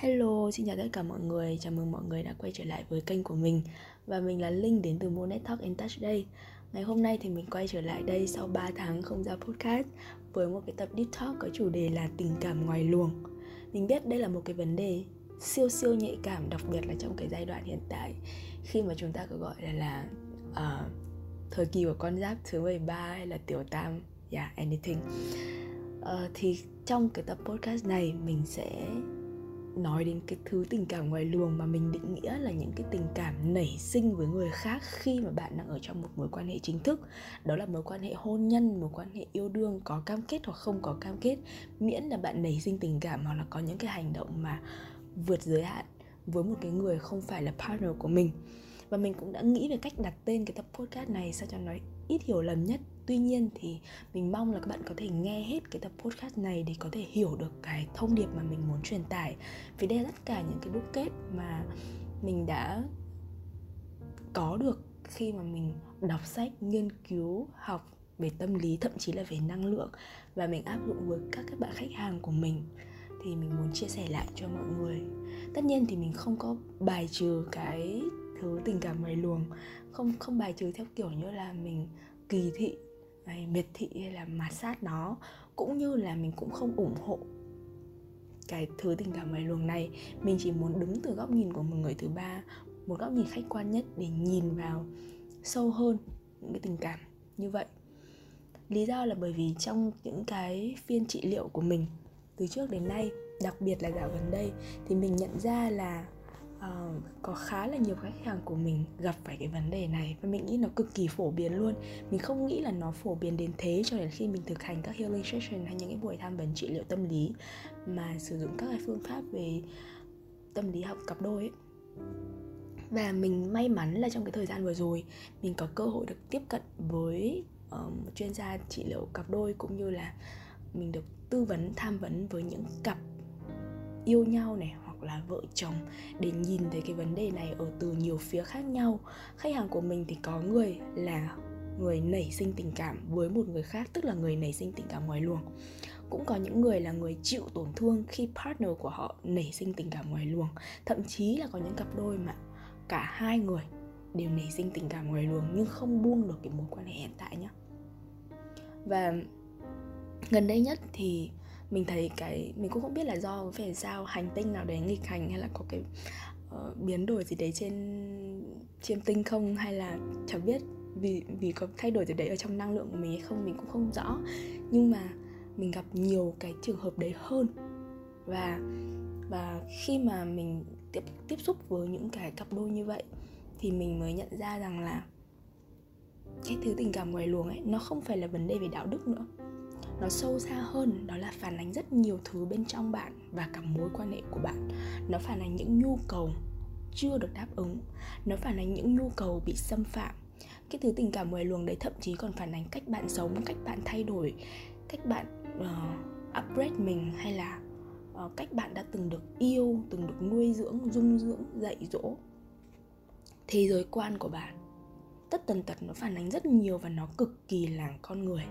Hello, xin chào tất cả mọi người, chào mừng mọi người đã quay trở lại với kênh của mình. Và mình là Linh đến từ Monet Talk and Touch đây. Ngày hôm nay thì mình quay trở lại đây sau 3 tháng không ra podcast Với một cái tập Deep Talk có chủ đề là tình cảm ngoài luồng. Mình biết đây là một cái vấn đề siêu siêu nhạy cảm Đặc biệt là trong cái giai đoạn hiện tại. Khi mà chúng ta có gọi là là uh, Thời kỳ của con giáp thứ 13 hay là tiểu tam Yeah, anything. Uh, Thì trong cái tập podcast này mình sẽ nói đến cái thứ tình cảm ngoài luồng mà mình định nghĩa là những cái tình cảm nảy sinh với người khác khi mà bạn đang ở trong một mối quan hệ chính thức. Đó là mối quan hệ hôn nhân, mối quan hệ yêu đương, có cam kết hoặc không có cam kết, miễn là bạn nảy sinh tình cảm hoặc là có những cái hành động mà vượt giới hạn với một cái người không phải là partner của mình và mình cũng đã nghĩ về cách đặt tên cái tập podcast này sao cho nó ít hiểu lầm nhất. Tuy nhiên thì mình mong là các bạn có thể nghe hết cái tập podcast này để có thể hiểu được cái thông điệp mà mình muốn truyền tải. Vì đây là tất cả những cái đúc kết mà mình đã có được khi mà mình đọc sách, nghiên cứu, học về tâm lý, thậm chí là về năng lượng. Và mình áp dụng với các các bạn khách hàng của mình. Thì mình muốn chia sẻ lại cho mọi người. Tất nhiên thì mình không có bài trừ cái thứ, tình cảm ngoài luồng. Không không bài trừ theo kiểu như là mình kỳ thị, hay miệt thị hay là mạt sát nó. Cũng như là mình cũng không ủng hộ cái thứ tình cảm ngoài luồng này. Mình chỉ muốn đứng từ góc nhìn của một người thứ ba, một góc nhìn khách quan nhất để nhìn vào sâu hơn những cái tình cảm như vậy. Lý do là bởi vì trong những cái phiên trị liệu của mình từ trước đến nay, đặc biệt là dạo gần đây, thì mình nhận ra là uh, có khá là nhiều khách hàng của mình gặp phải cái vấn đề này và mình nghĩ nó cực kỳ phổ biến luôn. Mình không nghĩ là nó phổ biến đến thế cho đến khi mình thực hành các healing session hay những cái buổi tham vấn trị liệu tâm lý mà sử dụng các cái phương pháp về tâm lý học cặp đôi ấy. Và mình may mắn là trong cái thời gian vừa rồi mình có cơ hội được tiếp cận với um, chuyên gia trị liệu cặp đôi cũng như là mình được tư vấn tham vấn với những cặp yêu nhau này hoặc là vợ chồng để nhìn thấy cái vấn đề này ở từ nhiều phía khác nhau. Khách hàng của mình thì có người là người nảy sinh tình cảm với một người khác, tức là người nảy sinh tình cảm ngoài luồng. Cũng có những người là người chịu tổn thương khi partner của họ nảy sinh tình cảm ngoài luồng. Thậm chí là có những cặp đôi mà cả hai người đều nảy sinh tình cảm ngoài luồng nhưng không buông được cái mối quan hệ hiện tại nhé và gần đây nhất thì mình thấy cái mình cũng không biết là do phải sao hành tinh nào đấy nghịch hành hay là có cái uh, biến đổi gì đấy trên trên tinh không hay là chẳng biết vì vì có thay đổi gì đấy ở trong năng lượng của mình hay không mình cũng không rõ. Nhưng mà mình gặp nhiều cái trường hợp đấy hơn. Và và khi mà mình tiếp tiếp xúc với những cái cặp đôi như vậy thì mình mới nhận ra rằng là cái thứ tình cảm ngoài luồng ấy nó không phải là vấn đề về đạo đức nữa nó sâu xa hơn đó là phản ánh rất nhiều thứ bên trong bạn và cả mối quan hệ của bạn. Nó phản ánh những nhu cầu chưa được đáp ứng. Nó phản ánh những nhu cầu bị xâm phạm. Cái thứ tình cảm ngoài luồng đấy thậm chí còn phản ánh cách bạn sống cách bạn thay đổi cách bạn uh, upgrade mình hay là uh, cách bạn đã từng được yêu từng được nuôi dưỡng dung dưỡng dạy dỗ thế giới quan của bạn tất tần tật nó phản ánh rất nhiều và nó cực kỳ là con người.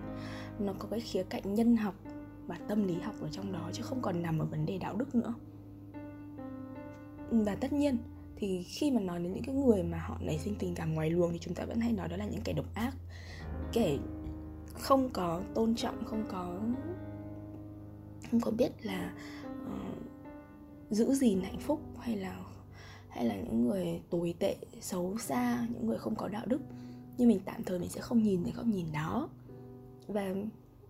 Nó có cái khía cạnh nhân học và tâm lý học ở trong đó chứ không còn nằm ở vấn đề đạo đức nữa. Và tất nhiên thì khi mà nói đến những cái người mà họ nảy sinh tình cảm ngoài luồng thì chúng ta vẫn hay nói đó là những kẻ độc ác kẻ không có tôn trọng không có không có biết là uh, giữ gìn hạnh phúc hay là hay là những người tồi tệ xấu xa những người không có đạo đức. Nhưng mình tạm thời mình sẽ không nhìn thấy góc nhìn đó. Và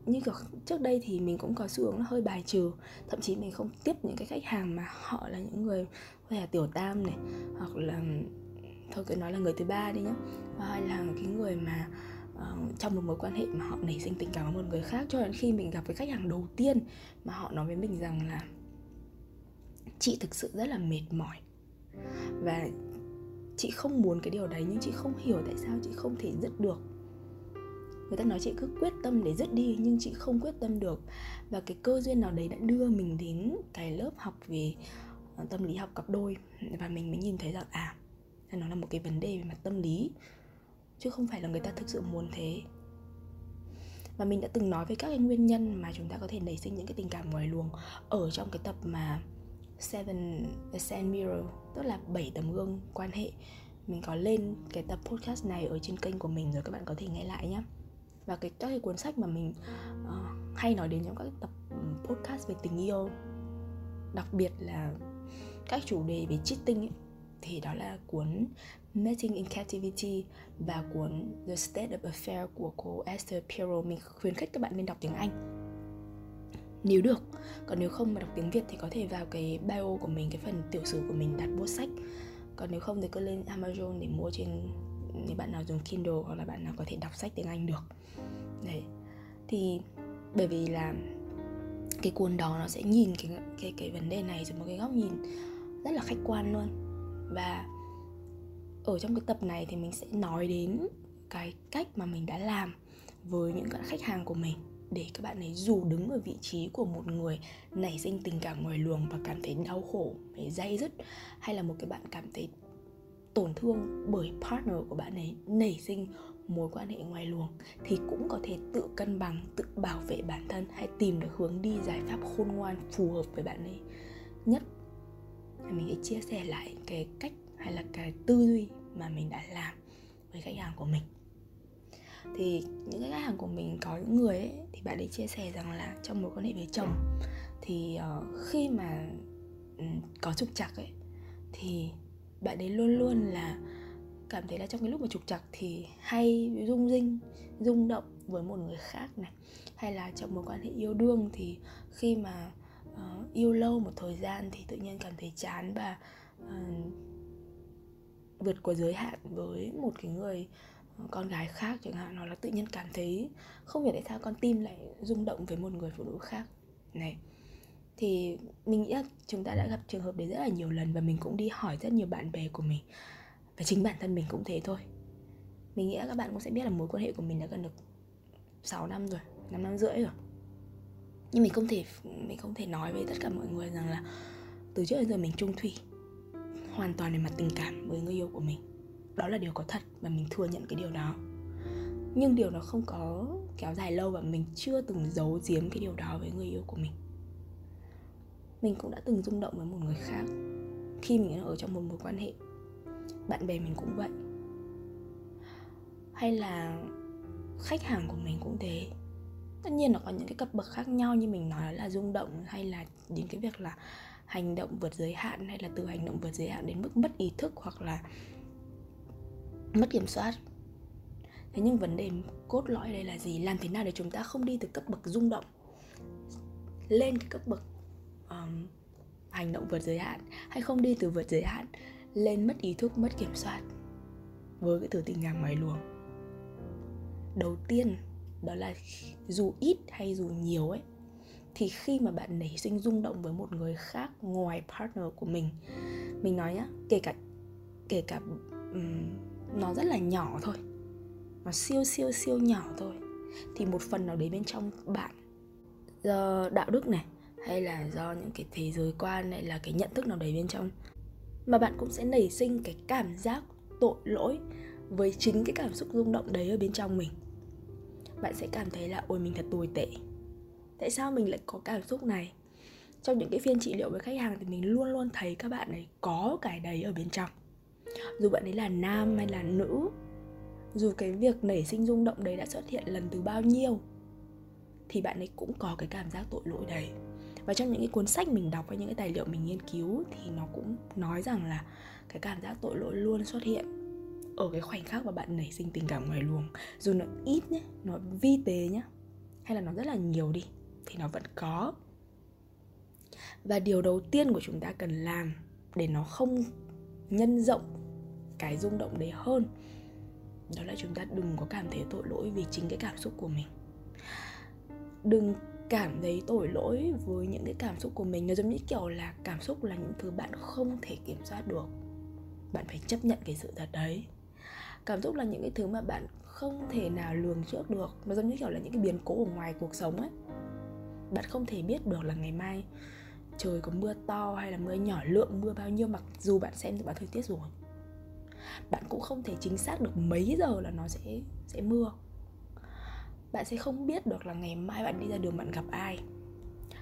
như kiểu trước đây thì mình cũng có xu hướng hơi bài trừ. Thậm chí mình không tiếp những cái khách hàng mà họ là những người hay là tiểu tam này hoặc là thôi cứ nói là người thứ ba đi nhá. Hay là cái người mà uh, trong một mối quan hệ mà họ nảy sinh tình cảm với một người khác cho đến khi mình gặp cái khách hàng đầu tiên mà họ nói với mình rằng là chị thực sự rất là mệt mỏi và chị không muốn cái điều đấy, nhưng chị không hiểu tại sao chị không thể dứt được. Người ta nói chị cứ quyết tâm để dứt đi, nhưng chị không quyết tâm được. Và cái cơ duyên nào đấy đã đưa mình đến cái lớp học về ờ, tâm lý học cặp đôi. Và mình mới nhìn thấy rằng à nó là một cái vấn đề về mặt tâm lý, chứ không phải là người ta thực sự muốn thế. Và mình đã từng nói về các cái nguyên nhân mà chúng ta có thể nảy sinh những cái tình cảm ngoài luồng ở trong cái tập mà seven ascend mirror tức là bảy tấm gương quan hệ. Mình có lên cái tập podcast này ở trên kênh của mình rồi các bạn có thể nghe lại nhé. Và cái các cái cuốn sách mà mình uh, hay nói đến trong các tập ừ, podcast về tình yêu đặc biệt là các chủ đề về cheating ấy, thì đó là cuốn Mating in Captivity và cuốn The State of Affair của cô Esther Perel. Mình khuyến khích các bạn nên đọc tiếng Anh nếu được. Còn nếu không mà đọc tiếng Việt thì có thể vào cái bio của mình, cái phần tiểu sử của mình, đặt mua sách. Còn nếu không thì cứ lên Amazon để mua trên nếu bạn nào dùng Kindle hoặc là bạn nào có thể đọc sách tiếng Anh được. Đấy. Thì bởi vì là cái cuốn đó nó sẽ nhìn cái cái cái vấn đề này từ một cái góc nhìn rất là khách quan luôn. Và ở trong cái tập này thì mình sẽ nói đến cái cách mà mình đã làm với những khách hàng của mình để các bạn ấy dù đứng ở vị trí của một người nảy sinh tình cảm ngoài luồng và cảm thấy đau khổ, phải dây dứt hay là một cái bạn cảm thấy tổn thương bởi partner của bạn ấy nảy sinh mối quan hệ ngoài luồng thì cũng có thể tự cân bằng, tự bảo vệ bản thân hay tìm được hướng đi giải pháp khôn ngoan phù hợp với bạn ấy nhất. Mình sẽ chia sẻ lại cái cách hay là cái tư duy mà mình đã làm với khách hàng của mình thì những cái khách hàng của mình có những người ấy thì bạn ấy chia sẻ rằng là trong mối quan hệ với chồng thì uh, khi mà um, có trục trặc ấy thì bạn ấy luôn luôn là cảm thấy là trong cái lúc mà trục trặc thì hay rung rinh rung động với một người khác này. Hay là trong mối quan hệ yêu đương thì khi mà uh, yêu lâu một thời gian thì tự nhiên cảm thấy chán và uh, vượt qua giới hạn với một cái người con gái khác chẳng hạn hoặc là tự nhiên cảm thấy không hiểu tại sao con tim lại rung động với một người phụ nữ khác. Này, thì mình nghĩ là chúng ta đã gặp trường hợp đấy rất là nhiều lần và mình cũng đi hỏi rất nhiều bạn bè của mình. Và chính bản thân mình cũng thế thôi. Mình nghĩ là các bạn cũng sẽ biết là mối quan hệ của mình đã gần được 6 năm rồi 5 năm rưỡi rồi. Nhưng mình không thể, mình không thể nói với tất cả mọi người rằng là từ trước đến giờ mình trung thủy, hoàn toàn về mặt tình cảm với người yêu của mình đó là điều có thật và mình thừa nhận cái điều đó. Nhưng điều đó không có kéo dài lâu và mình chưa từng giấu giếm cái điều đó với người yêu của mình. Mình cũng đã từng rung động với một người khác khi mình ở trong một mối quan hệ. Bạn bè mình cũng vậy. Hay là khách hàng của mình cũng thế. Tất nhiên nó có những cái cấp bậc khác nhau như mình nói là rung động hay là đến cái việc là hành động vượt giới hạn hay là từ hành động vượt giới hạn đến mức mất ý thức hoặc là mất kiểm soát. Thế nhưng vấn đề cốt lõi đây là gì? Làm thế nào để chúng ta không đi từ cấp bậc rung động lên cái cấp bậc um, hành động vượt giới hạn hay không đi từ vượt giới hạn lên mất ý thức mất kiểm soát với cái từ tình cảm ngoài luồng đầu tiên đó là dù ít hay dù nhiều ấy thì khi mà bạn nảy sinh rung động với một người khác ngoài partner của mình mình nói nhá kể cả kể cả um, nó rất là nhỏ thôi. Nó siêu siêu siêu nhỏ thôi. Thì một phần nào đấy bên trong bạn. Do đạo đức này, hay là do những cái thế giới quan này là cái nhận thức nào đấy bên trong. Mà bạn cũng sẽ nảy sinh cái cảm giác tội lỗi với chính cái cảm xúc rung động đấy ở bên trong mình. Bạn sẽ cảm thấy là, ôi, mình thật tồi tệ. Tại sao mình lại có cảm xúc này? Trong những cái phiên trị liệu với khách hàng thì mình luôn luôn thấy các bạn ấy có cái đấy ở bên trong dù bạn ấy là nam hay là nữ, dù cái việc nảy sinh rung động đấy đã xuất hiện lần từ bao nhiêu, thì bạn ấy cũng có cái cảm giác tội lỗi đấy. Và trong những cái cuốn sách mình đọc hay những cái tài liệu mình nghiên cứu thì nó cũng nói rằng là cái cảm giác tội lỗi luôn xuất hiện ở cái khoảnh khắc mà bạn nảy sinh tình cảm ngoài luồng. Dù nó ít nhé nó vi tế nhé hay là nó rất là nhiều đi, thì nó vẫn có. Và điều đầu tiên của chúng ta cần làm để nó không nhân rộng cái rung động đấy hơn, đó là chúng ta đừng có cảm thấy tội lỗi vì chính cái cảm xúc của mình. Đừng cảm thấy tội lỗi với những cái cảm xúc của mình, nó giống như kiểu là cảm xúc là những thứ bạn không thể kiểm soát được. Bạn phải chấp nhận cái sự thật đấy. Cảm xúc là những cái thứ mà bạn không thể nào lường trước được, nó giống như kiểu là những cái biến cố ở ngoài cuộc sống ấy. Bạn không thể biết được là ngày mai trời có mưa to hay là mưa nhỏ, lượng mưa bao nhiêu, mặc dù bạn xem dự báo thời tiết rồi. Bạn cũng không thể chính xác được mấy giờ là nó sẽ sẽ mưa. Bạn sẽ không biết được là ngày mai bạn đi ra đường bạn gặp ai.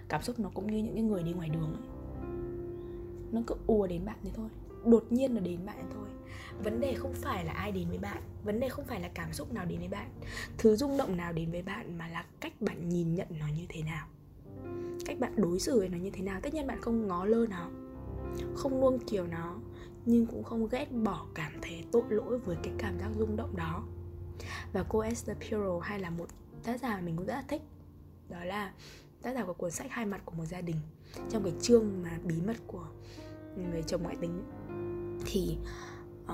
Cảm xúc nó cũng như những cái người đi ngoài đường ấy. nó cứ ùa đến bạn thế thôi. Đột nhiên là đến bạn thôi. Vấn đề không phải là ai đến với bạn. Vấn đề không phải là cảm xúc nào đến với bạn. Thứ rung động nào đến với bạn mà là cách bạn nhìn nhận nó như thế nào cách bạn đối xử với nó như thế nào. Tất nhiên bạn không ngó lơ nó không nuông chiều nó nhưng cũng không ghét bỏ cảm thấy tội lỗi với cái cảm giác rung động đó. Và cô Esther Perel hay là một tác giả mà mình cũng rất là thích đó là tác giả của cuốn sách hai mặt của một gia đình. Trong cái chương mà bí mật của người chồng ngoại tính thì uh,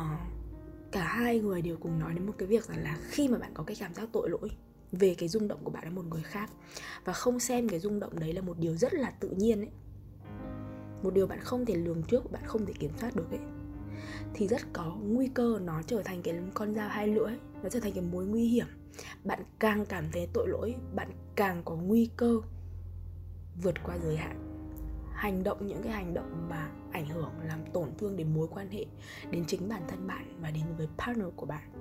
cả hai người đều cùng nói đến một cái việc rằng là khi mà bạn có cái cảm giác tội lỗi về cái rung động của bạn với một người khác. Và không xem cái rung động đấy là một điều rất là tự nhiên ấy. Một điều bạn không thể lường trước, bạn không thể kiểm soát được ấy. Thì rất có nguy cơ nó trở thành cái con dao hai lưỡi, nó trở thành cái mối nguy hiểm. Bạn càng cảm thấy tội lỗi, bạn càng có nguy cơ vượt qua giới hạn. Hành động, những cái hành động mà ảnh hưởng, làm tổn thương đến mối quan hệ, đến chính bản thân bạn và đến với partner của bạn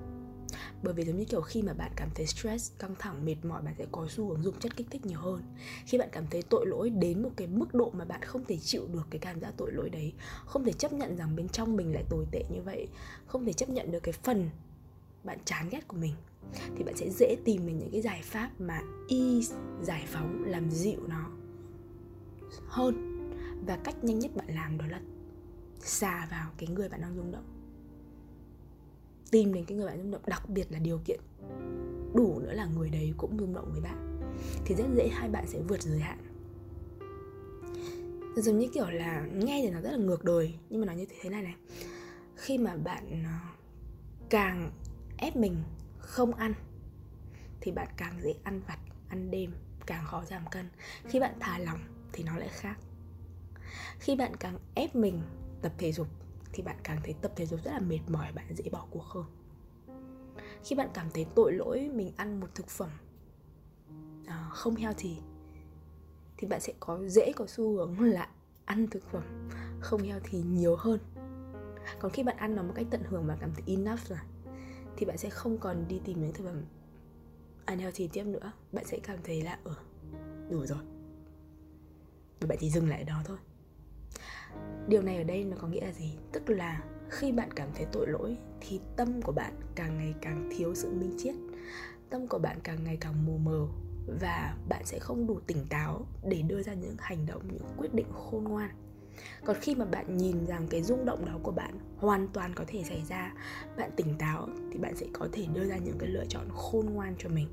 bởi vì giống như kiểu khi mà bạn cảm thấy stress, căng thẳng, mệt mỏi, bạn sẽ có xu hướng dùng chất kích thích nhiều hơn. Khi bạn cảm thấy tội lỗi đến một cái mức độ mà bạn không thể chịu được cái cảm giác tội lỗi đấy, không thể chấp nhận rằng bên trong mình lại tồi tệ như vậy, không thể chấp nhận được cái phần bạn chán ghét của mình, thì bạn sẽ dễ tìm được những cái giải pháp mà y giải phóng, làm dịu nó hơn. Và cách nhanh nhất bạn làm đó là xà vào cái người bạn đang rung động tìm đến cái người bạn rung động, đặc biệt là điều kiện đủ nữa là người đấy cũng rung động với bạn, thì rất dễ hai bạn sẽ vượt giới hạn. Giống như kiểu là nghe thì nó rất là ngược đời, nhưng mà nói như thế này này, khi mà bạn ờ, càng ép mình không ăn thì bạn càng dễ ăn vặt, ăn đêm, càng khó giảm cân. Khi bạn thả lỏng thì nó lại khác. Khi bạn càng ép mình tập thể dục thì bạn càng thấy tập thể dục rất là mệt mỏi bạn dễ bỏ cuộc hơn. Khi bạn cảm thấy tội lỗi mình ăn một thực phẩm à, không heo thì thì bạn sẽ có dễ có xu hướng là ăn thực phẩm không heo thì nhiều hơn. Còn khi bạn ăn nó một cách tận hưởng và cảm thấy enough rồi thì bạn sẽ không còn đi tìm những thực phẩm ăn heo thì tiếp nữa. Bạn sẽ cảm thấy là ở ừ, đủ rồi. Và bạn chỉ dừng lại đó thôi điều này ở đây nó có nghĩa là gì? Tức là khi bạn cảm thấy tội lỗi thì tâm của bạn càng ngày càng thiếu sự minh triết tâm của bạn càng ngày càng mù mờ và bạn sẽ không đủ tỉnh táo để đưa ra những hành động, những quyết định khôn ngoan. Còn khi mà bạn nhìn rằng cái rung động đó của bạn hoàn toàn có thể xảy ra, bạn tỉnh táo thì bạn sẽ có thể đưa ra những cái lựa chọn khôn ngoan cho mình.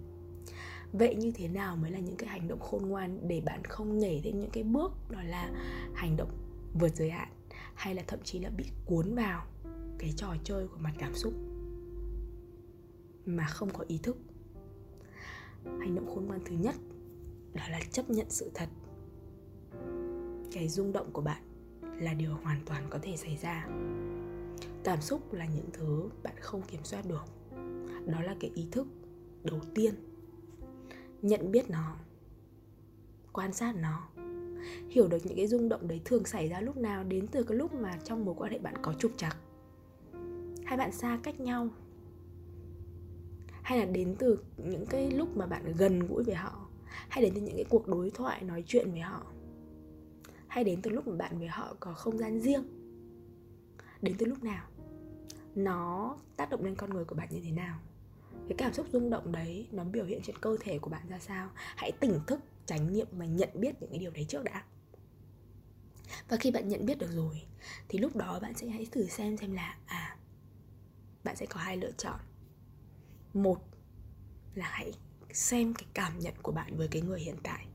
Vậy như thế nào mới là những cái hành động khôn ngoan để bạn không nhảy thêm những cái bước đó là hành động vượt giới hạn, hay là thậm chí là bị cuốn vào cái trò chơi của mặt cảm xúc mà không có ý thức. Hành động khôn ngoan thứ nhất đó là chấp nhận sự thật. Cái rung động của bạn là điều hoàn toàn có thể xảy ra. Cảm xúc là những thứ bạn không kiểm soát được. Đó là cái ý thức đầu tiên. Nhận biết nó, quan sát nó hiểu được những cái rung động đấy thường xảy ra lúc nào đến từ cái lúc mà trong mối quan hệ bạn có trục trặc. Hai bạn xa cách nhau. Hay là đến từ những cái lúc mà bạn gần gũi với họ. Hay đến từ những cái cuộc đối thoại, nói chuyện với họ. Hay đến từ lúc mà bạn với họ có không gian riêng. Đến từ lúc nào? Nó tác động lên con người của bạn như thế nào? Cái cảm xúc rung động đấy, nó biểu hiện trên cơ thể của bạn ra sao? Hãy tỉnh thức tránh niệm và nhận biết những cái điều đấy trước đã. Và khi bạn nhận biết được rồi, thì lúc đó bạn sẽ hãy thử xem xem là à bạn sẽ có hai lựa chọn. Một là hãy xem cái cảm nhận của bạn với cái người hiện tại.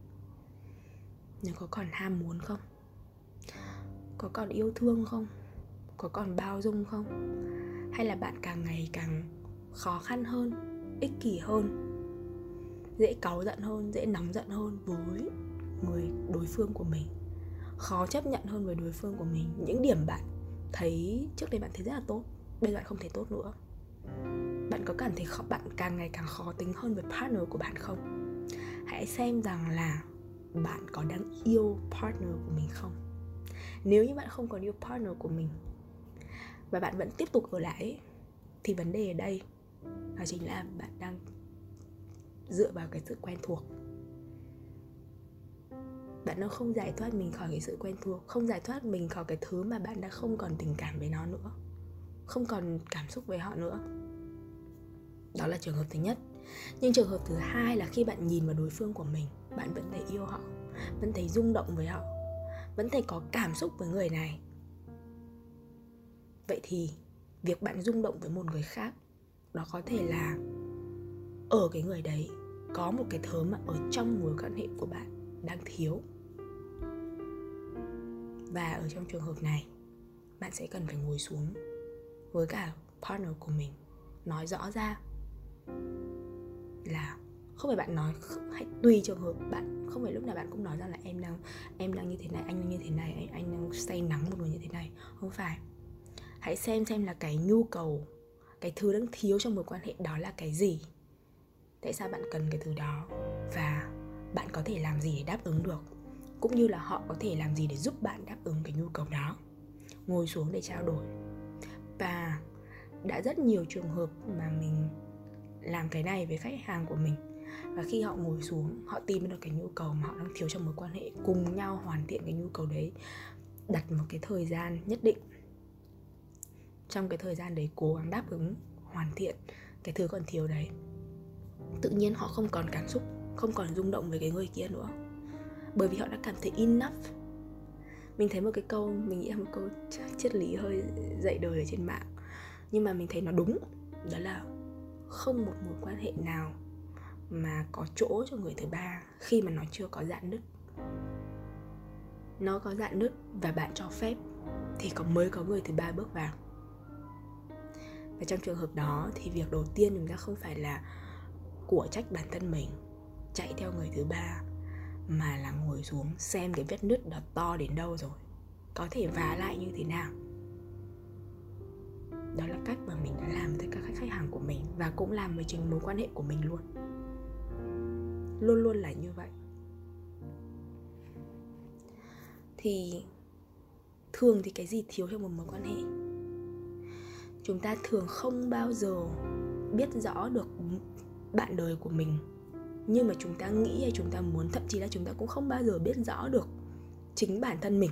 Nó có còn ham muốn không? Có còn yêu thương không? Có còn bao dung không? Hay là bạn càng ngày càng khó khăn hơn, ích kỷ hơn? Dễ cáu giận hơn dễ nóng giận hơn với người đối phương của mình. Khó chấp nhận hơn với đối phương của mình. Những điểm bạn thấy trước đây bạn thấy rất là tốt bây giờ bạn không thấy tốt nữa. Bạn có cảm thấy khó, bạn càng ngày càng khó tính hơn với partner của bạn không? Hãy xem rằng là bạn có đang yêu partner của mình không? Nếu như bạn không còn yêu partner của mình và bạn vẫn tiếp tục ở lại thì vấn đề ở đây đó chính là bạn đang dựa vào cái sự quen thuộc. Bạn nó không giải thoát mình khỏi cái sự quen thuộc, không giải thoát mình khỏi cái thứ mà bạn đã không còn tình cảm với nó nữa, không còn cảm xúc với họ nữa. Đó là trường hợp thứ nhất. Nhưng trường hợp thứ hai là khi bạn nhìn vào đối phương của mình, bạn vẫn thấy yêu họ, vẫn thấy rung động với họ, vẫn thấy có cảm xúc với người này. Vậy thì việc bạn rung động với một người khác, đó có thể là ở cái người đấy có một cái thứ mà ở trong mối quan hệ của bạn đang thiếu. Và ở trong trường hợp này bạn sẽ cần phải ngồi xuống với cả partner của mình nói rõ ra là không phải bạn nói hãy tùy trường hợp bạn không phải lúc nào bạn cũng nói rằng là em đang em đang như thế này anh đang như thế này anh, anh đang say nắng một người như thế này. Không phải. Hãy xem xem là cái nhu cầu cái thứ đang thiếu trong mối quan hệ đó là cái gì tại sao bạn cần cái thứ đó? Và bạn có thể làm gì để đáp ứng được? Cũng như là họ có thể làm gì để giúp bạn đáp ứng cái nhu cầu đó? Ngồi xuống để trao đổi. Và đã rất nhiều trường hợp mà mình làm cái này với khách hàng của mình. Và khi họ ngồi xuống, họ tìm được cái nhu cầu mà họ đang thiếu trong mối quan hệ, cùng nhau hoàn thiện cái nhu cầu đấy, đặt một cái thời gian nhất định. Trong cái thời gian đấy cố gắng đáp ứng, hoàn thiện cái thứ còn thiếu đấy tự nhiên họ không còn cảm xúc, không còn rung động với cái người kia nữa. Bởi vì họ đã cảm thấy enough. Mình thấy một cái câu, mình nghĩ là một câu triết lý hơi dạy đời ở trên mạng. Nhưng mà mình thấy nó đúng, đó là không một mối quan hệ nào mà có chỗ cho người thứ ba khi mà nó chưa có dạn nứt. Nó có dạn nứt và bạn cho phép thì có mới có người thứ ba bước vào. Và trong trường hợp đó thì việc đầu tiên chúng ta không phải là của trách bản thân mình, chạy theo người thứ ba, mà là ngồi xuống xem cái vết nứt đó to đến đâu rồi, có thể vá lại như thế nào. Đó là cách mà mình đã làm với các khách hàng của mình và cũng làm với chính mối quan hệ của mình luôn. Luôn luôn là như vậy. Thì thường thì cái gì thiếu trong một mối quan hệ? Chúng ta thường không bao giờ biết rõ được bạn đời của mình. Nhưng mà chúng ta nghĩ hay chúng ta muốn, thậm chí là chúng ta cũng không bao giờ biết rõ được chính bản thân mình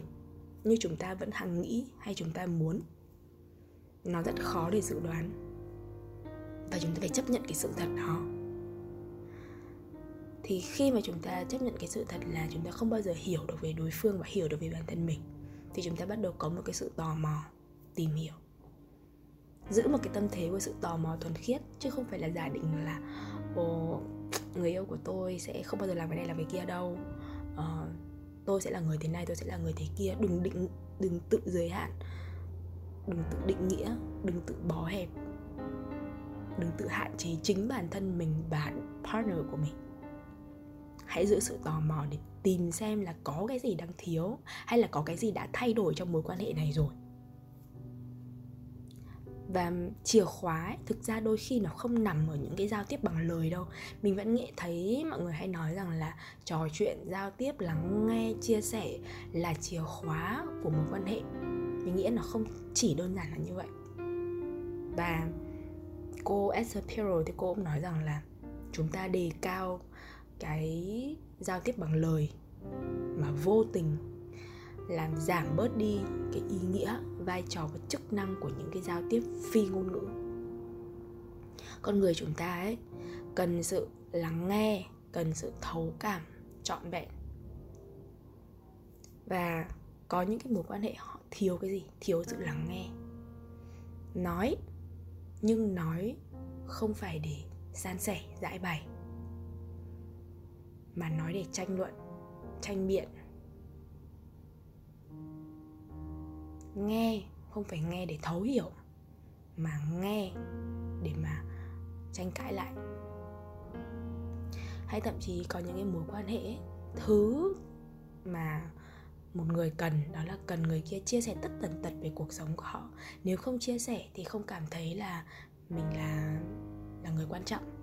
như chúng ta vẫn hằng nghĩ hay chúng ta muốn. Nó rất khó để dự đoán. Và chúng ta phải chấp nhận cái sự thật đó. Thì khi mà chúng ta chấp nhận cái sự thật là chúng ta không bao giờ hiểu được về đối phương và hiểu được về bản thân mình, thì chúng ta bắt đầu có một cái sự tò mò tìm hiểu giữ một cái tâm thế của sự tò mò thuần khiết chứ không phải là giả định là ồ người yêu của tôi sẽ không bao giờ làm cái này làm cái kia đâu. Ờ, tôi sẽ là người thế này tôi sẽ là người thế kia. Đừng định đừng tự giới hạn. Đừng tự định nghĩa đừng tự bó hẹp. Đừng tự hạn chế chính bản thân mình và partner của mình. Hãy giữ sự tò mò để tìm xem là có cái gì đang thiếu hay là có cái gì đã thay đổi trong mối quan hệ này rồi và chìa khóa ấy, thực ra đôi khi nó không nằm ở những cái giao tiếp bằng lời đâu. Mình vẫn nghĩ thấy mọi người hay nói rằng là trò chuyện giao tiếp lắng nghe chia sẻ là chìa khóa của mối quan hệ. Mình nghĩ nó không chỉ đơn giản là như vậy. Và cô Esther Perel thì cô cũng nói rằng là chúng ta đề cao cái giao tiếp bằng lời mà vô tình làm giảm bớt đi cái ý nghĩa, vai trò và chức năng của những cái giao tiếp phi ngôn ngữ. Con người chúng ta ấy, cần sự lắng nghe, cần sự thấu cảm, trọn vẹn. Và có những cái mối quan hệ họ thiếu cái gì? Thiếu sự lắng nghe. Nói, nhưng nói không phải để san sẻ, giải bày, mà nói để tranh luận, tranh biện. Nghe, không phải nghe để thấu hiểu, mà nghe để mà tranh cãi lại. Hay thậm chí có những cái mối quan hệ thứ mà một người cần, đó là cần người kia chia sẻ tất tần tật về cuộc sống của họ. Nếu không chia sẻ thì không cảm thấy là mình là là người quan trọng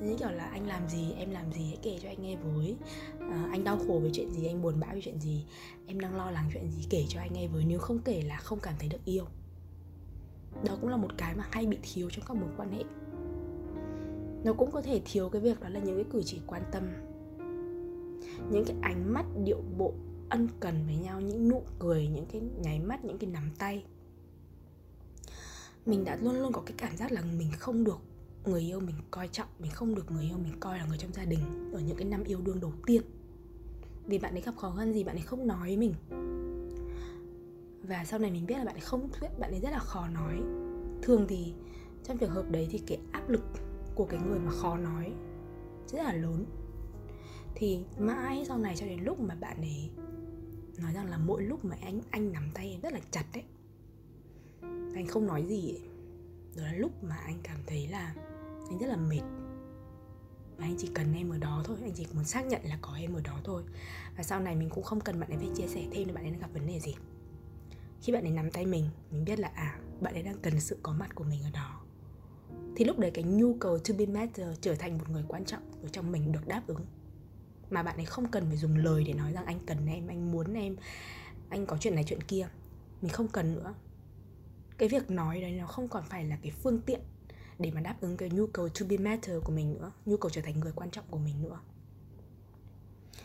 như kiểu là anh làm gì em làm gì hãy kể cho anh nghe với. À, anh đau khổ về chuyện gì anh buồn bã về chuyện gì em đang lo lắng chuyện gì kể cho anh nghe với. Nếu không kể là không cảm thấy được yêu. Đó cũng là một cái mà hay bị thiếu trong các mối quan hệ. Nó cũng có thể thiếu cái việc đó là những cái cử chỉ quan tâm. Những cái ánh mắt điệu bộ ân cần với nhau những nụ cười những cái nháy mắt những cái nắm tay. Mình đã luôn luôn có cái cảm giác là mình không được người yêu mình coi trọng, mình không được người yêu mình coi là người trong gia đình ở những cái năm yêu đương đầu tiên. Vì bạn ấy gặp khó khăn gì bạn ấy không nói với mình. Và sau này mình biết là bạn ấy không bạn ấy rất là khó nói. Thường thì trong trường hợp đấy thì cái áp lực của cái người mà khó nói rất là lớn. Thì mãi sau này cho đến lúc mà bạn ấy nói rằng là mỗi lúc mà anh anh nắm tay em rất là chặt đấy anh không nói gì ấy. đó là lúc mà anh cảm thấy là anh rất là mệt. Và anh chỉ cần em ở đó thôi, anh chỉ muốn xác nhận là có em ở đó thôi. Và sau này mình cũng không cần bạn ấy phải chia sẻ thêm là bạn ấy đang gặp vấn đề gì. Khi bạn ấy nắm tay mình mình biết là à bạn ấy đang cần sự có mặt của mình ở đó. Thì lúc đấy cái nhu cầu to be matter trở thành một người quan trọng ở trong mình được đáp ứng. Mà bạn ấy không cần phải dùng lời để nói rằng anh cần em, anh muốn em, anh có chuyện này chuyện kia. Mình không cần nữa. Cái việc nói đấy nó không còn phải là cái phương tiện để mà đáp ứng cái nhu cầu to be matter của mình nữa, nhu cầu trở thành người quan trọng của mình nữa.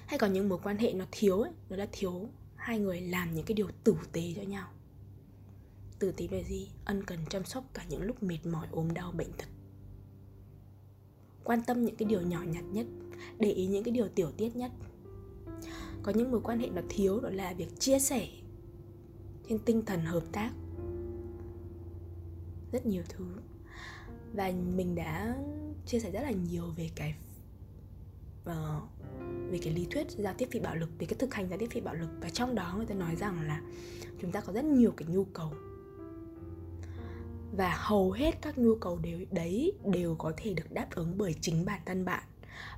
Hay còn những mối quan hệ nó thiếu ấy, nó là thiếu hai người làm những cái điều tử tế cho nhau. Tử tế về gì? Ân cần chăm sóc cả những lúc mệt mỏi, ốm đau, bệnh tật. Quan tâm những cái điều nhỏ nhặt nhất, để ý những cái điều tiểu tiết nhất. Có những mối quan hệ nó thiếu đó là việc chia sẻ trên tinh thần hợp tác. Rất nhiều thứ và mình đã chia sẻ rất là nhiều về cái uh, về cái lý thuyết giao tiếp phi bạo lực về cái thực hành giao tiếp phi bạo lực. Và trong đó người ta nói rằng là chúng ta có rất nhiều cái nhu cầu. Và hầu hết các nhu cầu đều đấy đều có thể được đáp ứng bởi chính bản thân bạn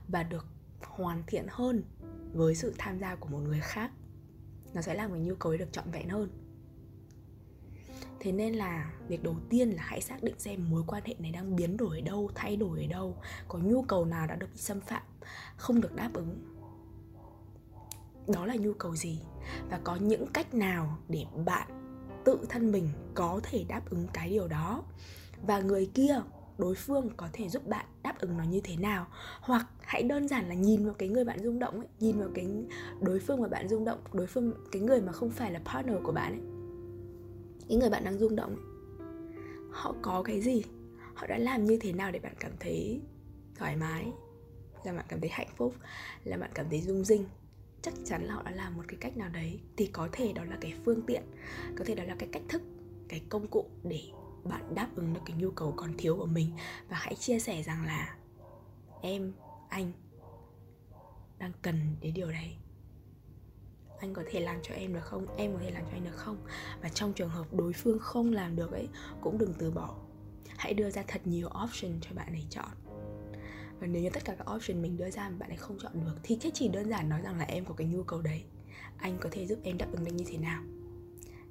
và được hoàn thiện hơn với sự tham gia của một người khác. Nó sẽ làm cái nhu cầu ấy được trọn vẹn hơn thế nên là việc đầu tiên là hãy xác định xem mối quan hệ này đang biến đổi ở đâu, thay đổi ở đâu, có nhu cầu nào đã được bị xâm phạm, không được đáp ứng. Đó là nhu cầu gì? Và có những cách nào để bạn tự thân mình có thể đáp ứng cái điều đó? Và người kia, đối phương có thể giúp bạn đáp ứng nó như thế nào? Hoặc hãy đơn giản là nhìn vào cái người bạn rung động ấy, nhìn vào cái đối phương mà bạn rung động, đối phương, cái người mà không phải là partner của bạn ấy những người bạn đang rung động. Họ có cái gì? Họ đã làm như thế nào để bạn cảm thấy thoải mái? Là bạn cảm thấy hạnh phúc? Là bạn cảm thấy rung rinh? Chắc chắn là họ đã làm một cái cách nào đấy. Thì có thể đó là cái phương tiện, có thể đó là cái cách thức, cái công cụ để bạn đáp ứng được cái nhu cầu còn thiếu của mình. Và hãy chia sẻ rằng là em, anh đang cần đến điều đấy anh có thể làm cho em được không? Em có thể làm cho anh được không? Và trong trường hợp đối phương không làm được ấy, cũng đừng từ bỏ. Hãy đưa ra thật nhiều option cho bạn ấy chọn. Và nếu như tất cả các option mình đưa ra mà bạn ấy không chọn được, thì cái chỉ đơn giản nói rằng là em có cái nhu cầu đấy. Anh có thể giúp em đáp ứng được như thế nào?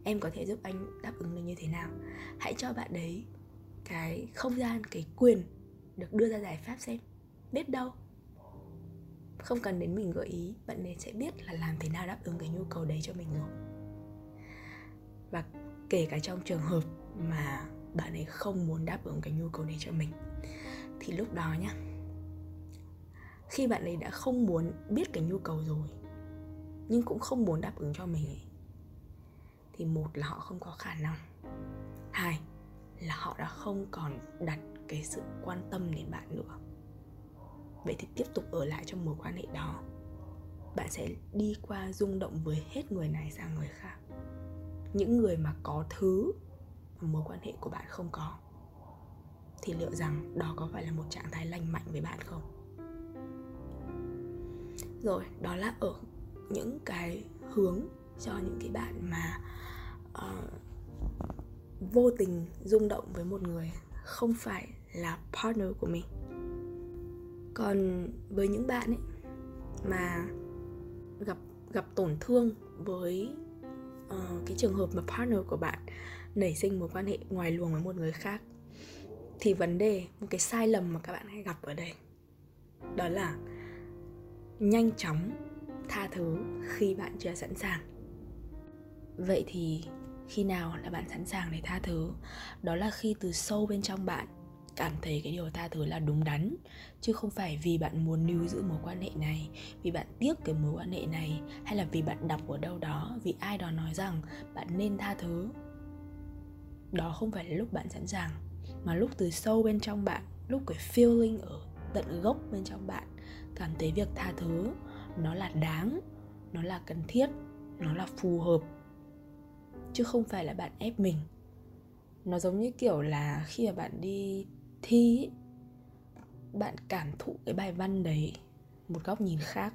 Em có thể giúp anh đáp ứng được như thế nào? Hãy cho bạn đấy cái không gian, cái quyền được đưa ra giải pháp xem. Biết đâu không cần đến mình gợi ý bạn ấy sẽ biết là làm thế nào đáp ứng cái nhu cầu đấy cho mình rồi. Và kể cả trong trường hợp mà bạn ấy không muốn đáp ứng cái nhu cầu đấy cho mình thì lúc đó nhá khi bạn ấy đã không muốn biết cái nhu cầu rồi nhưng cũng không muốn đáp ứng cho mình ấy, thì một là họ không có khả năng. Hai là họ đã không còn đặt cái sự quan tâm đến bạn nữa vậy thì tiếp tục ở lại trong mối quan hệ đó. Bạn sẽ đi qua rung động với hết người này sang người khác. Những người mà có thứ mà mối quan hệ của bạn không có thì liệu rằng đó có phải là một trạng thái lành mạnh với bạn không? Rồi đó là ở những cái hướng cho những cái bạn mà uh, vô tình rung động với một người không phải là partner của mình còn với những bạn ấy mà gặp gặp tổn thương với uh, cái trường hợp mà partner của bạn nảy sinh mối quan hệ ngoài luồng với một người khác thì vấn đề một cái sai lầm mà các bạn hay gặp ở đây đó là nhanh chóng tha thứ khi bạn chưa sẵn sàng. Vậy thì khi nào là bạn sẵn sàng để tha thứ? Đó là khi từ sâu bên trong bạn cảm thấy cái điều tha thứ là đúng đắn, chứ không phải vì bạn muốn níu giữ mối quan hệ này, vì bạn tiếc cái mối quan hệ này, hay là vì bạn đọc ở đâu đó, vì ai đó nói rằng bạn nên tha thứ. Đó không phải là lúc bạn sẵn sàng, mà lúc từ sâu bên trong bạn, lúc cái feeling ở tận gốc bên trong bạn, cảm thấy việc tha thứ nó là đáng, nó là cần thiết, nó là phù hợp, chứ không phải là bạn ép mình. Nó giống như kiểu là khi mà bạn đi thi ấy, bạn cảm thụ cái bài văn đấy một góc nhìn khác.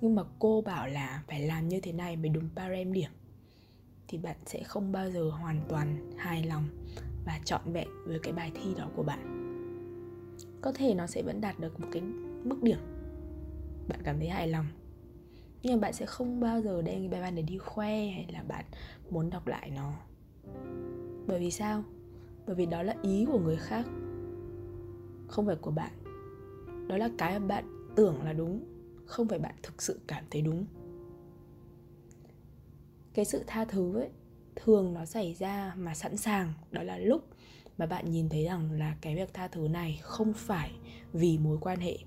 Nhưng mà cô bảo là phải làm như thế này mới đúng parem điểm. Thì bạn sẽ không bao giờ hoàn toàn hài lòng và trọn vẹn với cái bài thi đó của bạn. Có thể nó sẽ vẫn đạt được một cái mức điểm bạn cảm thấy hài lòng. Nhưng mà bạn sẽ không bao giờ đem cái bài văn để đi khoe hay là bạn muốn đọc lại nó. Bởi vì sao? Bởi vì đó là ý của người khác, không phải của bạn. Đó là cái mà bạn tưởng là đúng, không phải bạn thực sự cảm thấy đúng. Cái sự tha thứ ấy, thường nó xảy ra mà sẵn sàng. Đó là lúc mà bạn nhìn thấy rằng là cái việc tha thứ này không phải vì mối quan hệ,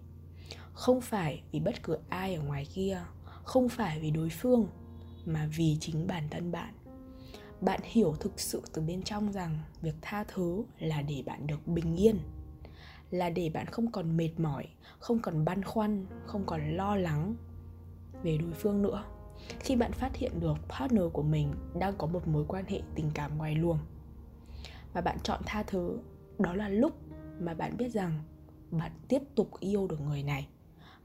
không phải vì bất cứ ai ở ngoài kia, không phải vì đối phương, mà vì chính bản thân bạn bạn hiểu thực sự từ bên trong rằng việc tha thứ là để bạn được bình yên, là để bạn không còn mệt mỏi, không còn băn khoăn, không còn lo lắng về đối phương nữa. Khi bạn phát hiện được partner của mình đang có một mối quan hệ tình cảm ngoài luồng và bạn chọn tha thứ, đó là lúc mà bạn biết rằng bạn tiếp tục yêu được người này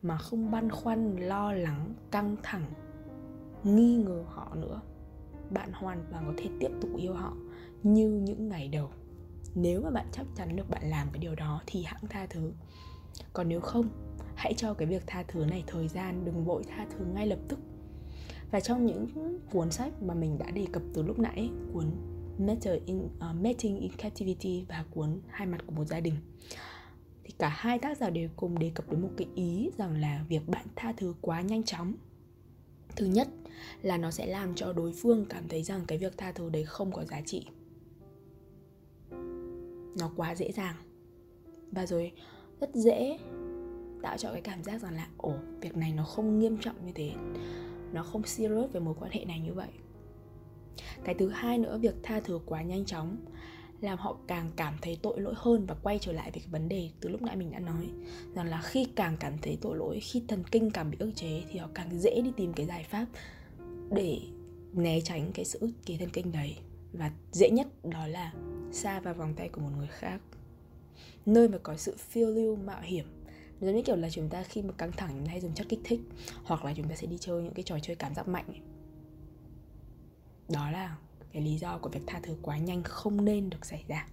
mà không băn khoăn, lo lắng, căng thẳng, nghi ngờ họ nữa bạn hoàn toàn có thể tiếp tục yêu họ như những ngày đầu. Nếu mà bạn chắc chắn được bạn làm cái điều đó thì hãng tha thứ. Còn nếu không hãy cho cái việc tha thứ này thời gian đừng vội tha thứ ngay lập tức. Và trong những cuốn sách mà mình đã đề cập từ lúc nãy cuốn Matter in, uh, Mating in Captivity và cuốn Hai mặt của một gia đình thì cả hai tác giả đều cùng đề cập đến một cái ý rằng là việc bạn tha thứ quá nhanh chóng. Thứ nhất là nó sẽ làm cho đối phương cảm thấy rằng cái việc tha thứ đấy không có giá trị. Nó quá dễ dàng. Và rồi, rất dễ tạo cho cái cảm giác rằng là, ồ, việc này nó không nghiêm trọng như thế. Nó không serious về mối quan hệ này như vậy. Cái thứ hai nữa, việc tha thứ quá nhanh chóng làm họ càng cảm thấy tội lỗi hơn và quay trở lại về cái vấn đề từ lúc nãy mình đã nói, rằng là khi càng cảm thấy tội lỗi, khi thần kinh càng bị ức chế thì họ càng dễ đi tìm cái giải pháp để né tránh cái sự ức chế thần kinh đấy. Và dễ nhất đó là xa vào vòng tay của một người khác. Nơi mà có sự phiêu lưu mạo hiểm. Giống như kiểu là chúng ta khi mà căng thẳng hay dùng chất kích thích, hoặc là chúng ta sẽ đi chơi những cái trò chơi cảm giác mạnh ấy. đó là cái lý do của việc tha thứ quá nhanh không nên được xảy ra.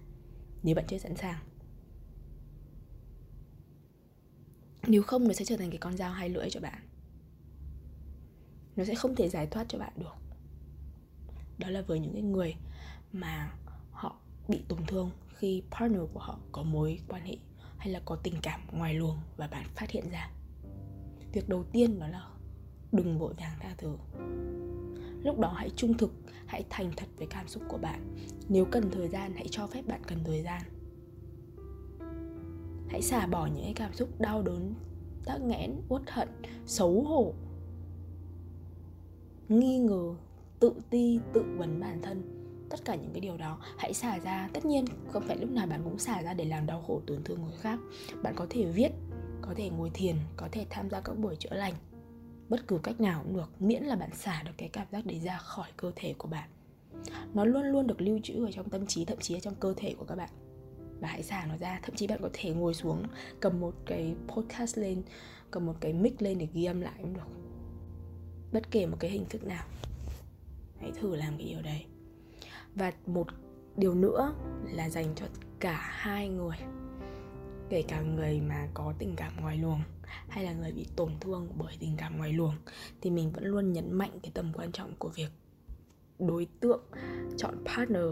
Nếu bạn chưa sẵn sàng. Nếu không, nó sẽ trở thành cái con dao hai lưỡi cho bạn nó sẽ không thể giải thoát cho bạn được. Đó là với những cái người mà họ bị tổn thương khi partner của họ có mối quan hệ hay là có tình cảm ngoài luồng và bạn phát hiện ra. Việc đầu tiên đó là đừng vội vàng tha thứ. Lúc đó hãy trung thực, hãy thành thật với cảm xúc của bạn. Nếu cần thời gian, hãy cho phép bạn cần thời gian. Hãy xả bỏ những cái cảm xúc đau đớn, tắc nghẽn, uất hận, xấu hổ nghi ngờ, tự ti, tự vấn bản thân. Tất cả những cái điều đó, hãy xả ra. Tất nhiên, không phải lúc nào bạn cũng xả ra để làm đau khổ tổn thương người khác. Bạn có thể viết, có thể ngồi thiền, có thể tham gia các buổi chữa lành. Bất cứ cách nào cũng được, miễn là bạn xả được cái cảm giác đấy ra khỏi cơ thể của bạn. Nó luôn luôn được lưu trữ ở trong tâm trí, thậm chí ở trong cơ thể của các bạn. Và hãy xả nó ra. Thậm chí bạn có thể ngồi xuống, cầm một cái podcast lên, cầm một cái mic lên để ghi âm lại cũng được bất kể một cái hình thức nào. Hãy thử làm cái điều đấy. Và một điều nữa là dành cho cả hai người, kể cả người mà có tình cảm ngoài luồng hay là người bị tổn thương bởi tình cảm ngoài luồng, thì mình vẫn luôn nhấn mạnh cái tầm quan trọng của việc đối tượng, chọn partner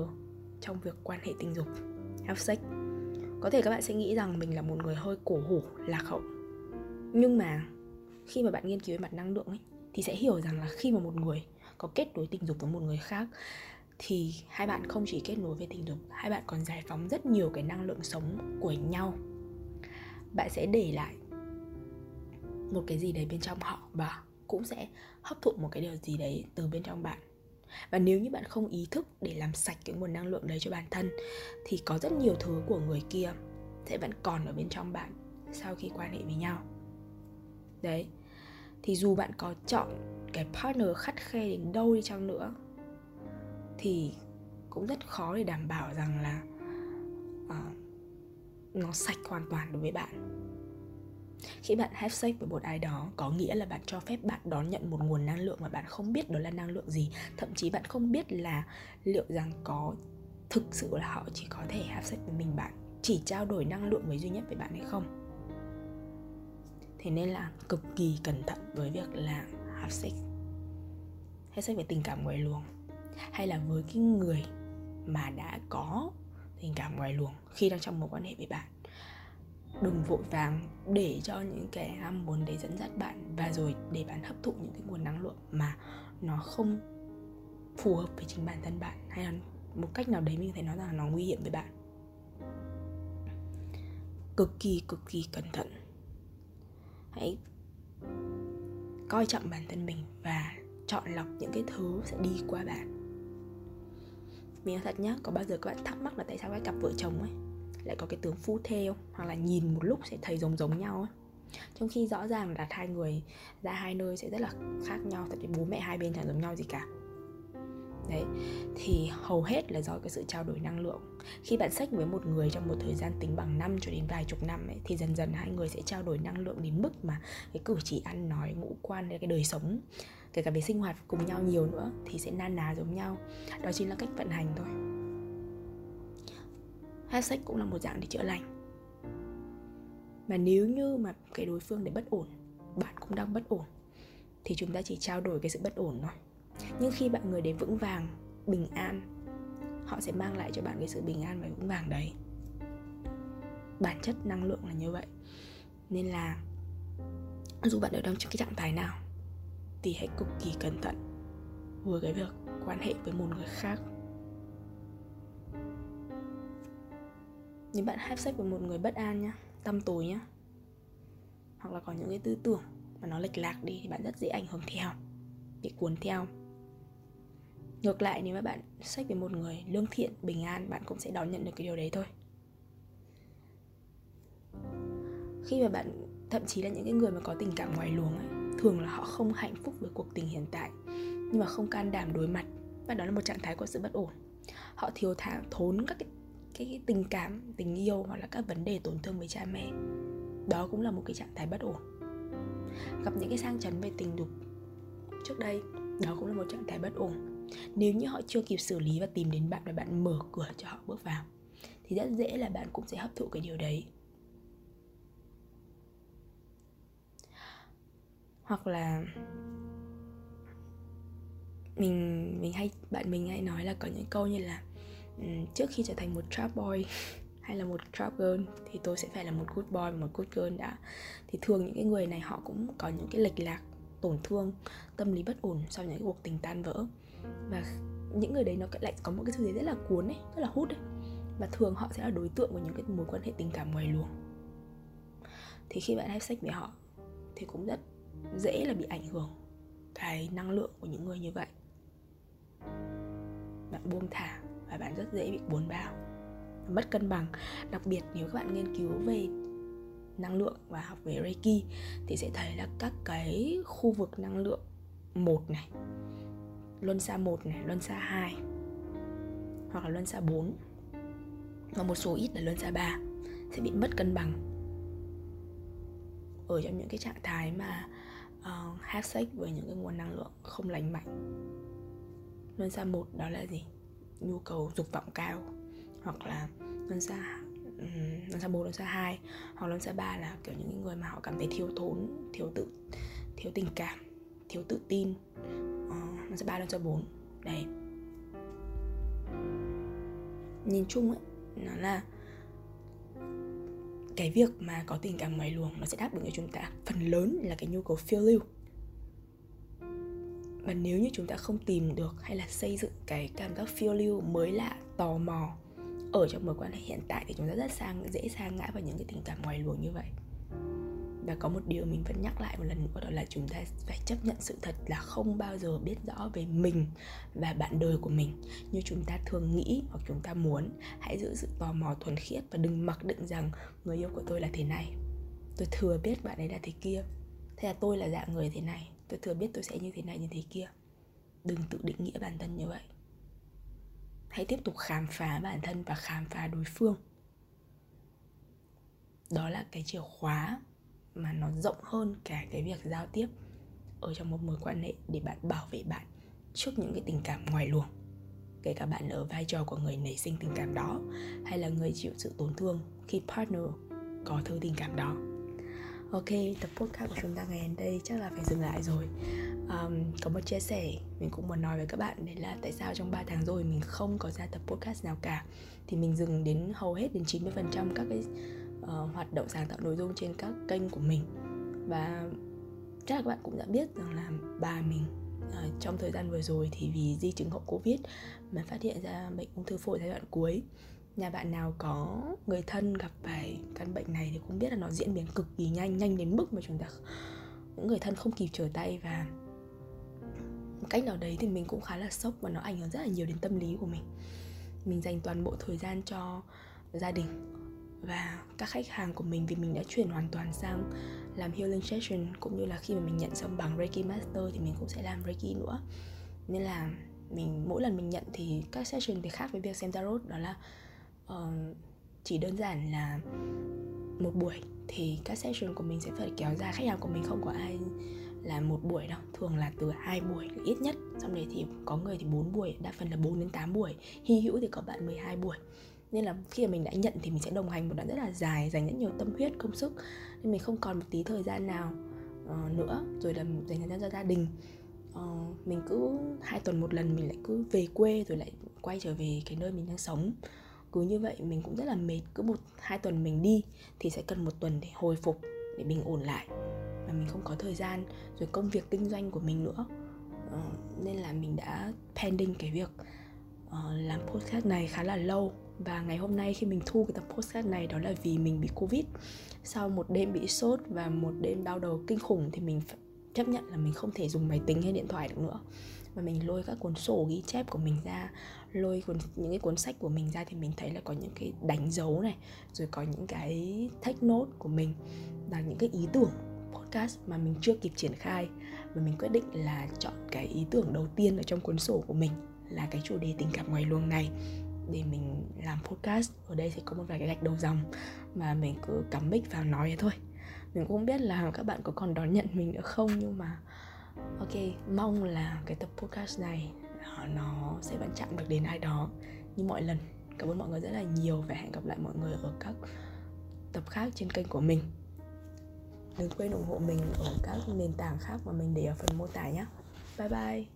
trong việc quan hệ tình dục. Have sex. Có thể các bạn sẽ nghĩ rằng mình là một người hơi cổ hủ, lạc hậu. Nhưng mà khi mà bạn nghiên cứu về mặt năng lượng ấy thì sẽ hiểu rằng là khi mà một người có kết nối tình dục với một người khác, thì hai bạn không chỉ kết nối về tình dục, hai bạn còn giải phóng rất nhiều cái năng lượng sống của nhau. Bạn sẽ để lại một cái gì đấy bên trong họ và cũng sẽ hấp thụ một cái điều gì đấy từ bên trong bạn. Và nếu như bạn không ý thức để làm sạch cái nguồn năng lượng đấy cho bản thân, thì có rất nhiều thứ của người kia sẽ vẫn còn ở bên trong bạn sau khi quan hệ với nhau. Đấy thì dù bạn có chọn cái partner khắt khe đến đâu đi chăng nữa thì cũng rất khó để đảm bảo rằng là uh, nó sạch hoàn toàn đối với bạn. Khi bạn have sex với một ai đó có nghĩa là bạn cho phép bạn đón nhận một nguồn năng lượng mà bạn không biết đó là năng lượng gì. Thậm chí bạn không biết là liệu rằng có thực sự là họ chỉ có thể have sex với mình bạn chỉ trao đổi năng lượng với duy nhất với bạn hay không thế nên là cực kỳ cẩn thận với việc là have sex. Hay sex về tình cảm ngoài luồng. Hay là với cái người mà đã có tình cảm ngoài luồng khi đang trong mối quan hệ với bạn. Đừng vội vàng để cho những kẻ ham muốn để dẫn dắt bạn và rồi để bạn hấp thụ những cái nguồn năng lượng mà nó không phù hợp với chính bản thân bạn hay là một cách nào đấy mình thấy nó nói rằng là nó nguy hiểm với bạn. Cực kỳ cực kỳ cẩn thận hãy coi trọng bản thân mình và chọn lọc những cái thứ sẽ đi qua bạn. Mình nói thật nhá, có bao giờ các bạn thắc mắc là tại sao các cặp vợ chồng ấy lại có cái tướng phu thê không? Hoặc là nhìn một lúc sẽ thấy giống giống nhau ấy. Trong khi rõ ràng là hai người ra hai nơi sẽ rất là khác nhau tại vì bố mẹ hai bên chẳng giống nhau gì cả đấy, thì hầu hết là do cái sự trao đổi năng lượng. Khi bạn sách với một người trong một thời gian tính bằng năm cho đến vài chục năm ấy, thì dần dần hai người sẽ trao đổi năng lượng đến mức mà cái cử chỉ ăn nói, ngũ quan, cái đời sống, kể cả về sinh hoạt cùng nhau nhiều nữa thì sẽ na ná giống nhau. Đó chính là cách vận hành thôi. Hát sách cũng là một dạng để chữa lành. Mà nếu như mà cái đối phương để bất ổn, bạn cũng đang bất ổn, thì chúng ta chỉ trao đổi cái sự bất ổn thôi nhưng khi bạn người đến vững vàng, bình an, họ sẽ mang lại cho bạn cái sự bình an và vững vàng đấy. Bản chất năng lượng là như vậy. Nên là dù bạn ở trong cái trạng thái nào, thì hãy cực kỳ cẩn thận với cái việc quan hệ với một người khác. Nếu bạn hấp sách với một người bất an nhá tâm tối nhá, hoặc là có những cái tư tưởng mà nó lệch lạc đi thì bạn rất dễ ảnh hưởng theo, bị cuốn theo ngược lại nếu mà bạn sách với một người lương thiện bình an bạn cũng sẽ đón nhận được cái điều đấy thôi. Khi mà bạn thậm chí là những cái người mà có tình cảm ngoài luồng ấy thường là họ không hạnh phúc với cuộc tình hiện tại nhưng mà không can đảm đối mặt. Và đó là một trạng thái của sự bất ổn. Họ thiếu thả thốn các cái, cái, cái tình cảm tình yêu hoặc là các vấn đề tổn thương với cha mẹ. Đó cũng là một cái trạng thái bất ổn. Gặp những cái sang chấn về tình dục trước đây đó cũng là một trạng thái bất ổn nếu như họ chưa kịp xử lý và tìm đến bạn và bạn mở cửa cho họ bước vào, thì rất dễ là bạn cũng sẽ hấp thụ cái điều đấy. Hoặc là mình mình hay, bạn mình hay nói là có những câu như là trước khi trở thành một trap boy hay là một trap girl thì tôi sẽ phải là một good boy và một good girl đã. Thì thường những cái người này họ cũng có những cái lệch lạc tổn thương, tâm lý bất ổn sau những cái cuộc tình tan vỡ. Và những người đấy nó lại có một cái thứ gì rất là cuốn ấy, rất là hút ấy. Và thường họ sẽ là đối tượng của những cái mối quan hệ tình cảm ngoài luồng. Thì khi bạn have sex với họ, thì cũng rất dễ là bị ảnh hưởng cái năng lượng của những người như vậy. Bạn buông thả và bạn rất dễ bị buồn bão mất cân bằng. Đặc biệt, nếu các bạn nghiên cứu về năng lượng và học về Reiki thì sẽ thấy là các cái khu vực năng lượng một này luân xa 1 này, luân xa 2 hoặc là luân xa 4 và một số ít là luân xa 3 sẽ bị mất cân bằng ở trong những cái trạng thái mà uh, have sex với những cái nguồn năng lượng không lành mạnh. Luân xa một đó là gì? Nhu cầu dục vọng cao hoặc là luân xa um, luân xa bốn luân xa hai. Hoặc lần xa ba là kiểu những người mà họ cảm thấy thiếu thốn thiếu tự thiếu tình cảm thiếu tự tin. Uh, Lần xa ba lần xa bốn. Đấy. Nhìn chung ấy nó là cái việc mà có tình cảm ngoài luồng nó sẽ đáp ứng cho chúng ta. Phần lớn là cái nhu cầu phiêu lưu. Và nếu như chúng ta không tìm được hay là xây dựng cái cảm giác phiêu lưu mới lạ tò mò ở trong mối quan hệ hiện tại thì chúng ta rất sang, dễ sang ngã vào những cái tình cảm ngoài luồng như vậy. Và có một điều mình vẫn nhắc lại một lần nữa, đó là chúng ta phải chấp nhận sự thật là không bao giờ biết rõ về mình và bạn đời của mình như chúng ta thường nghĩ hoặc chúng ta muốn. Hãy giữ sự tò mò thuần khiết và đừng mặc định rằng người yêu của tôi là thế này. Tôi thừa biết bạn ấy là thế kia. Thế là tôi là dạng người thế này. Tôi thừa biết tôi sẽ như thế này như thế kia. Đừng tự định nghĩa bản thân như vậy hãy tiếp tục khám phá bản thân và khám phá đối phương. Đó là cái chìa khóa mà nó rộng hơn cả cái việc giao tiếp ở trong một mối quan hệ để bạn bảo vệ bạn trước những cái tình cảm ngoài luồng, kể cả bạn ở vai trò của người nảy sinh tình cảm đó hay là người chịu sự tổn thương khi partner có thứ tình cảm đó ok tập podcast của chúng ta ngày đến đây chắc là phải dừng lại rồi. Um, có một chia sẻ mình cũng muốn nói với các bạn đấy là tại sao trong 3 tháng rồi mình không có ra tập podcast nào cả. Thì mình dừng đến hầu hết đến 90% các cái uh, hoạt động sáng tạo nội dung trên các kênh của mình. Và chắc là các bạn cũng đã biết rằng là bà mình uh, trong thời gian vừa rồi thì vì di chứng hậu covid mà phát hiện ra bệnh ung thư phổi giai đoạn cuối nhà bạn nào có người thân gặp phải căn bệnh này thì cũng biết là nó diễn biến cực kỳ nhanh nhanh đến mức mà chúng ta những người thân không kịp trở tay và một cách nào đấy thì mình cũng khá là sốc và nó ảnh hưởng rất là nhiều đến tâm lý của mình. Mình dành toàn bộ thời gian cho gia đình và các khách hàng của mình vì mình đã chuyển hoàn toàn sang làm healing session cũng như là khi mà mình nhận xong bằng Reiki Master thì mình cũng sẽ làm Reiki nữa. Nên là mình, mỗi lần mình nhận thì các session thì khác với việc xem tarot, đó là uh, chỉ đơn giản là một buổi thì các session của mình sẽ phải kéo dài khách hàng của mình không có ai là một buổi đâu. Thường là từ hai buổi là ít nhất. Xong đấy thì có người thì 4 buổi đa phần là 4 đến 8 buổi. Hy hữu thì có bạn 12 buổi. Nên là khi mà mình đã nhận thì mình sẽ đồng hành một đoạn rất là dài dành rất nhiều tâm huyết công sức. Nên mình không còn một tí thời gian nào uh, nữa. Rồi là dành thời gian cho gia đình. Uh, mình cứ hai tuần một lần mình lại cứ về quê rồi lại quay trở về cái nơi mình đang sống cứ như vậy mình cũng rất là mệt cứ một hai tuần mình đi thì sẽ cần một tuần để hồi phục để bình ổn lại. Và mình không có thời gian rồi công việc kinh doanh của mình nữa. Ờ, nên là mình đã pending cái việc uh, làm podcast này khá là lâu. Và ngày hôm nay khi mình thu cái tập podcast này đó là vì mình bị covid. Sau một đêm bị sốt và một đêm đau đầu kinh khủng thì mình chấp nhận là mình không thể dùng máy tính hay điện thoại được nữa và mình lôi các cuốn sổ ghi chép của mình ra lôi cuốn, những cái cuốn sách của mình ra thì mình thấy là có những cái đánh dấu này rồi có những cái take note của mình là những cái ý tưởng podcast mà mình chưa kịp triển khai. Và mình quyết định là chọn cái ý tưởng đầu tiên ở trong cuốn sổ của mình là cái chủ đề tình cảm ngoài luồng này. Để mình làm podcast ở đây sẽ có một vài cái gạch đầu dòng mà mình cứ cắm mic vào nói thế thôi. Mình cũng không biết là các bạn có còn đón nhận mình nữa không nhưng mà ok, mong là cái tập podcast này à, nó sẽ vẫn chạm được đến ai đó như mọi lần. Cảm ơn mọi người rất là nhiều và hẹn gặp lại mọi người ở các tập khác trên kênh của mình. Đừng quên ủng hộ mình ở các nền tảng khác mà mình để ở phần mô tả nhé. Bye bye.